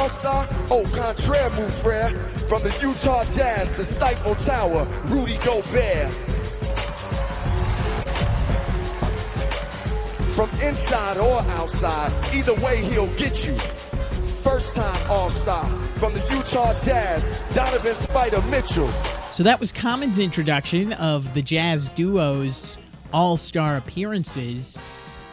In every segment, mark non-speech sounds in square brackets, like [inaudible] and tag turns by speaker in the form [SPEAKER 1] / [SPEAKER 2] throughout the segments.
[SPEAKER 1] all-star? Oh, Au contraire, mon frère. From the Utah Jazz, the Stifle Tower, Rudy Gobert. From inside or outside, either way he'll get you. First time all-star from the Utah Jazz, Donovan Spider Mitchell.
[SPEAKER 2] So that was Common's introduction of the Jazz duo's all star appearances.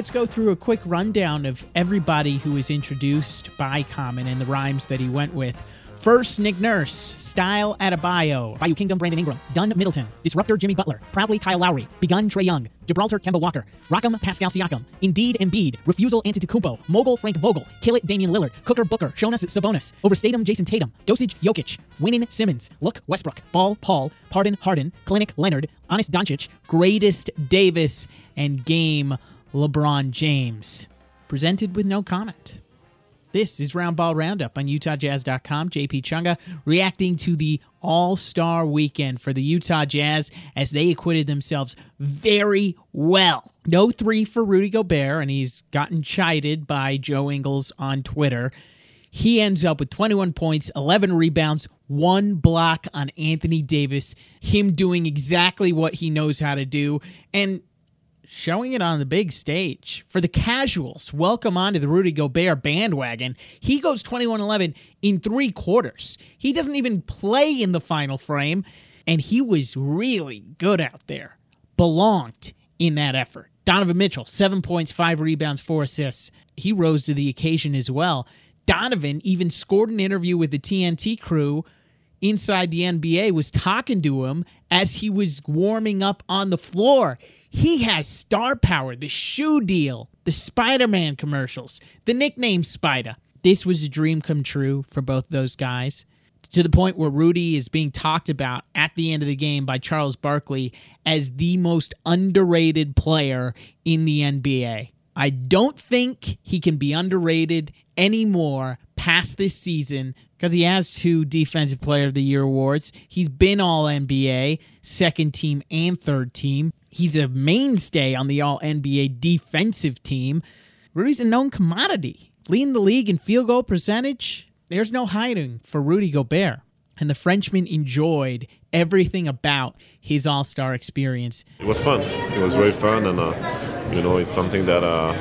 [SPEAKER 2] Let's go through a quick rundown of everybody who was introduced by Common and the rhymes that he went with. First, Nick Nurse, Style Adebayo, Bayou Kingdom, Brandon Ingram, Dunn Middleton, Disruptor Jimmy Butler, Proudly Kyle Lowry, Begun Trae Young, Gibraltar Kemba Walker, Rockham Pascal Siakam, Indeed Embiid, Refusal Antetokounmpo, Mogul Frank Vogel, Kill It Damian Lillard, Cooker Booker, Jonas Sabonis, Overstatum Jayson Tatum, Dosage Jokic, Winning Simmons, Look Westbrook, Ball Paul, Pardon Harden, Clinic Leonard, Honest Doncic, Greatest Davis, and Game LeBron James. Presented with no comment. This is Roundball Roundup on UtahJazz.com. JP Chunga reacting to the All Star weekend for the Utah Jazz as they acquitted themselves very well. No three for Rudy Gobert, and he's gotten chided by Joe Ingles on Twitter. He ends up with 21 points, 11 rebounds, one block on Anthony Davis, him doing exactly what he knows how to do. And showing it on the big stage. For the casuals, welcome onto the Rudy Gobert bandwagon. He goes 21 11 in three quarters. He doesn't even play in the final frame, and he was really good out there. Belonged in that effort. Donovan Mitchell, seven points, five rebounds, four assists. He rose to the occasion as well. Donovan even scored an interview with the TNT crew inside the NBA, was talking to him as he was warming up on the floor. He has star power, the shoe deal, the Spider Man commercials, the nickname Spider. This was a dream come true for both those guys to the point where Rudy is being talked about at the end of the game by Charles Barkley as the most underrated player in the NBA. I don't think he can be underrated anymore past this season because he has two Defensive Player of the Year awards. He's been All NBA, second team and third team. He's a mainstay on the All NBA defensive team. Rudy's a known commodity. Leading the league in field goal percentage, there's no hiding for Rudy Gobert. And the Frenchman enjoyed everything about his All Star experience.
[SPEAKER 3] It was fun. It was very fun, and uh, you know, it's something that uh,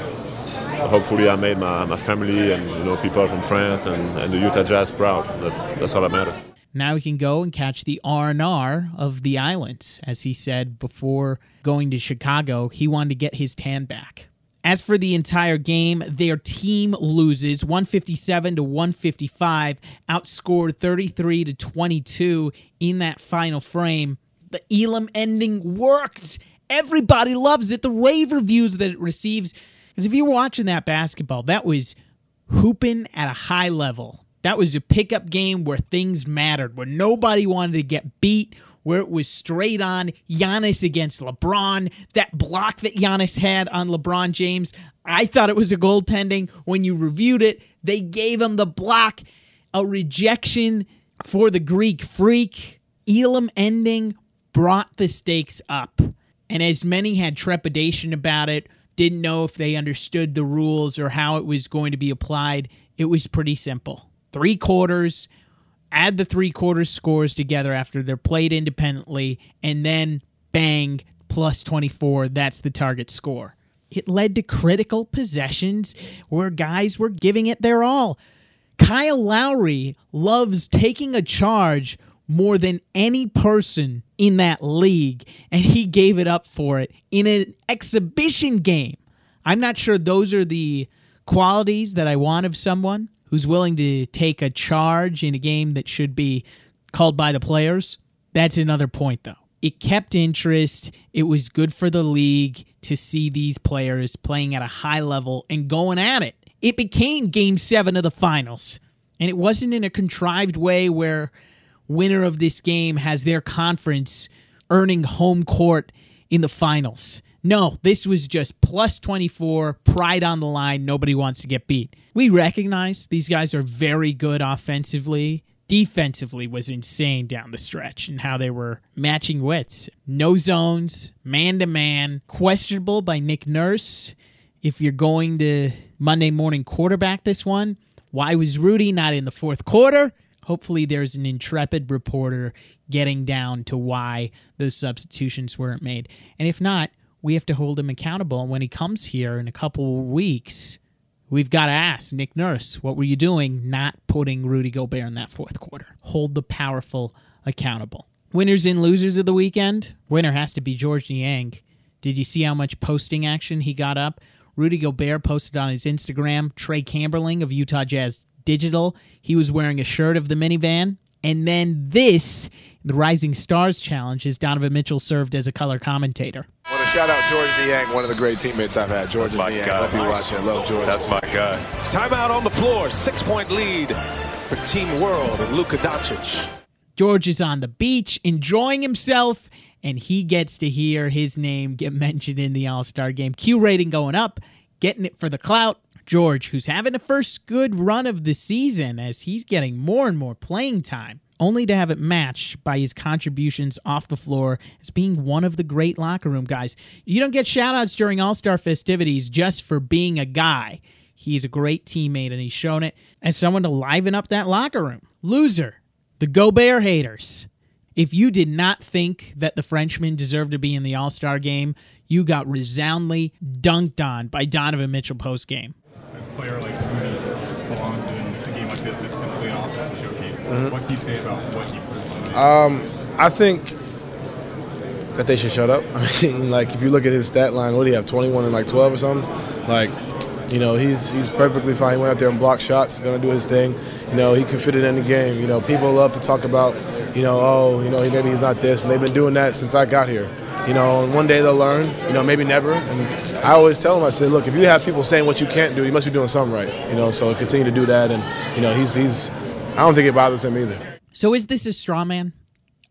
[SPEAKER 3] hopefully I made my, my family and you know people from France and, and the Utah Jazz proud. That's that's all that matters.
[SPEAKER 2] Now he can go and catch the R&R of the islands. As he said before going to Chicago, he wanted to get his tan back. As for the entire game, their team loses 157 to 155, outscored 33 to 22 in that final frame. The Elam ending worked. Everybody loves it. The rave reviews that it receives. Because if you're watching that basketball, that was hooping at a high level. That was a pickup game where things mattered, where nobody wanted to get beat, where it was straight on Giannis against LeBron. That block that Giannis had on LeBron James, I thought it was a goaltending. When you reviewed it, they gave him the block, a rejection for the Greek freak. Elam ending brought the stakes up. And as many had trepidation about it, didn't know if they understood the rules or how it was going to be applied, it was pretty simple three quarters, add the three quarters scores together after they're played independently, and then bang, plus 24. That's the target score. It led to critical possessions where guys were giving it their all. Kyle Lowry loves taking a charge more than any person in that league, and he gave it up for it in an exhibition game. I'm not sure those are the qualities that I want of someone, who's willing to take a charge in a game that should be called by the players. That's another point, though. It kept interest. It was good for the league to see these players playing at a high level and going at it. It became game seven of the finals. And it wasn't in a contrived way where winner of this game has their conference earning home court in the finals. No, this was just plus 24, pride on the line. Nobody wants to get beat. We recognize these guys are very good offensively. Defensively was insane down the stretch and how they were matching wits. No zones, man to man, questionable by Nick Nurse. If you're going to Monday morning quarterback this one, Why was Rudy not in the fourth quarter? Hopefully, there's an intrepid reporter getting down to why those substitutions weren't made. And if not, we have to hold him accountable. And when he comes here in a couple of weeks, we've got to ask Nick Nurse, what were you doing not putting Rudy Gobert in that fourth quarter? Hold the powerful accountable. Winners and losers of the weekend. Winner has to be George Niang. Did you see how much posting action he got up? Rudy Gobert posted on his Instagram. Trey Camberling of Utah Jazz Digital. He was wearing a shirt of the minivan. And then this, the Rising Stars Challenge, is Donovan Mitchell served as a color commentator.
[SPEAKER 4] I want to shout out George Niang, one of the great teammates I've had. George
[SPEAKER 5] my
[SPEAKER 4] Niang.
[SPEAKER 5] guy.
[SPEAKER 4] Hope you watching. I love George.
[SPEAKER 5] That's my guy.
[SPEAKER 6] Timeout on the floor. Six point lead for Team World and Luka Doncic.
[SPEAKER 2] George is on the beach enjoying himself, and he gets to hear his name get mentioned in the All Star game. Q rating going up, getting it for the clout. George, who's having a first good run of the season as he's getting more and more playing time, only to have it matched by his contributions off the floor as being one of the great locker room guys. You don't get shout outs during All Star festivities just for being a guy. He's a great teammate and he's shown it as someone to liven up that locker room. Loser, the Gobert haters. If you did not think that the Frenchman deserved to be in the All Star game, you got resoundly dunked on by Donovan Mitchell post game.
[SPEAKER 7] A player like belongs in a game like this. It's simply an offensive showcase. Mm-hmm. What can you say about what he brings?
[SPEAKER 4] Um, I think that they should shut up. [laughs] I mean, like if you look at his stat line, what do you have, 21 and like 12 or something? Like, you know, he's he's perfectly fine. He went out there and blocked shots, gonna do his thing. You know, he can fit it in the game. You know, people love to talk about, you know, oh, you know, maybe he's not this, and they've been doing that since I got here. You know, and one day they'll learn. You know, maybe never. And I always tell him, I said, look, if you have people saying what you can't do, you must be doing something right. You know, so continue to do that. And you know, he's he's. I don't think it bothers him either.
[SPEAKER 2] So is this a straw man?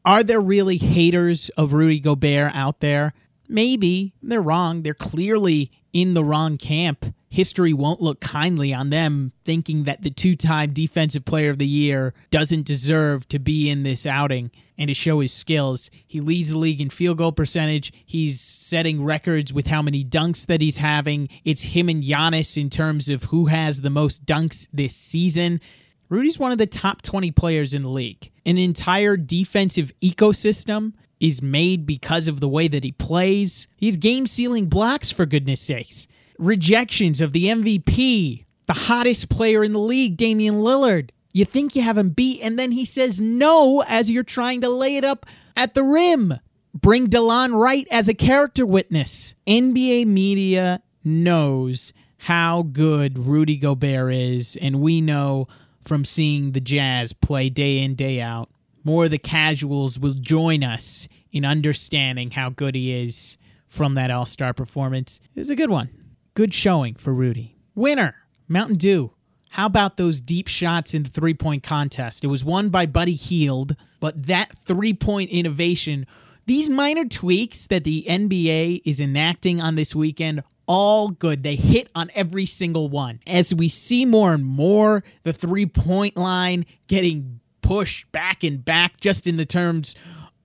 [SPEAKER 2] Are there really haters of Rudy Gobert out there? Maybe. They're wrong. They're clearly in the wrong camp. History won't look kindly on them thinking that the two time Defensive Player of the Year doesn't deserve to be in this outing and to show his skills. He leads the league in field goal percentage. He's setting records with how many dunks that he's having. It's him and Giannis in terms of who has the most dunks this season. Rudy's one of the top 20 players in the league. An entire defensive ecosystem is made because of the way that he plays. He's game sealing blocks, for goodness sakes. Rejections of the MVP, the hottest player in the league, Damian Lillard. You think you have him beat, and then he says no as you're trying to lay it up at the rim. Bring Delon Wright as a character witness. NBA media knows how good Rudy Gobert is, and we know from seeing the Jazz play day in, day out. More of the casuals will join us in understanding how good he is from that All Star performance. It was a good one. Good showing for Rudy. Winner, Mountain Dew. How about those deep shots in the three point contest? It was won by Buddy Hield, but that three point innovation, these minor tweaks that the NBA is enacting on this weekend all good. They hit on every single one. As we see more and more the three point line getting pushed back and back, just in the terms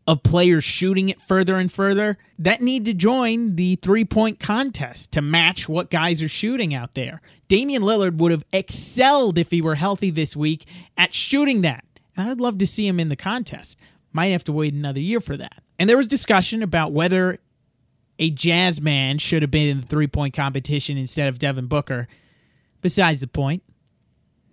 [SPEAKER 2] of players shooting it further and further, that need to join the three point contest to match what guys are shooting out there. Damian Lillard would have excelled if he were healthy this week at shooting that. And I'd love to see him in the contest. Might have to wait another year for that. And there was discussion about whether a jazz man should have been in the three point competition instead of Devin Booker. Besides the point,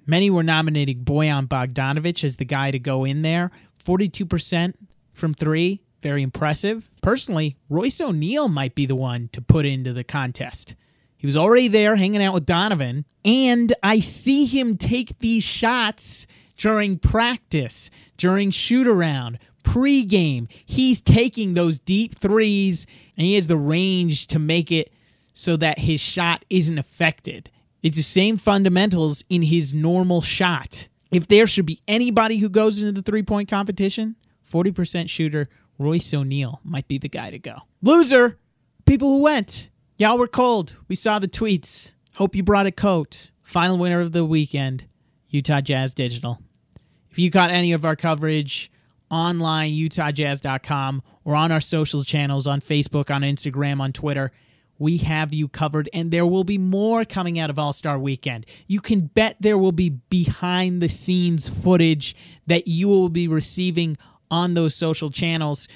[SPEAKER 2] many were nominating Bojan Bogdanovic as the guy to go in there. 42% from three, very impressive. Personally, Royce O'Neal might be the one to put into the contest. He was already there hanging out with Donovan, and I see him take these shots during practice, during shoot around, pregame. He's taking those deep threes, and he has the range to make it so that his shot isn't affected. It's the same fundamentals in his normal shot. If there should be anybody who goes into the three point competition, 40% shooter Royce O'Neal might be the guy to go. Loser, people who went. Y'all were cold. We saw the tweets. Hope you brought a coat. Final winner of the weekend, Utah Jazz Digital. If you caught any of our coverage online, utahjazz.com, or on our social channels on Facebook, on Instagram, on Twitter, we have you covered, and there will be more coming out of All Star Weekend. You can bet there will be behind the scenes footage that you will be receiving on those social channels.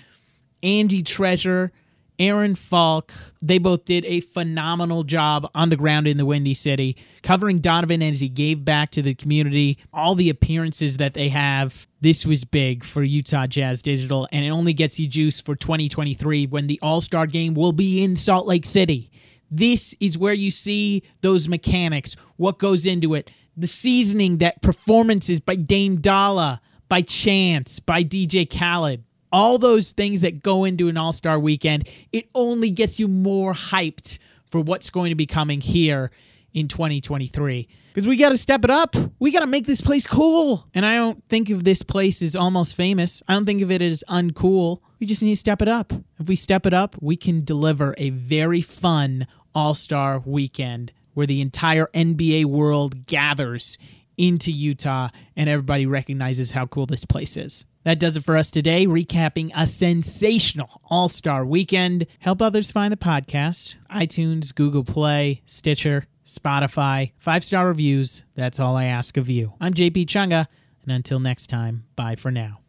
[SPEAKER 2] Andy Treasure Aaron Falk, they both did a phenomenal job on the ground in the Windy City, covering Donovan as he gave back to the community. All the appearances that they have, this was big for Utah Jazz Digital, and it only gets you juice for 2023 when the All Star game will be in Salt Lake City. This is where you see those mechanics, what goes into it, the seasoning that performances by Dame Dolla, by Chance, by DJ Khaled all those things that go into an All Star weekend, it only gets you more hyped for what's going to be coming here in 2023. Because we got to step it up. We got to make this place cool. And I don't think of this place as almost famous. I don't think of it as uncool. We just need to step it up. If we step it up, we can deliver a very fun All Star weekend where the entire NBA world gathers into Utah and everybody recognizes how cool this place is. That does it for us today, recapping a sensational All Star weekend. Help others find the podcast iTunes, Google Play, Stitcher, Spotify. Five star reviews. That's all I ask of you. I'm JP Chunga, and until next time, bye for now.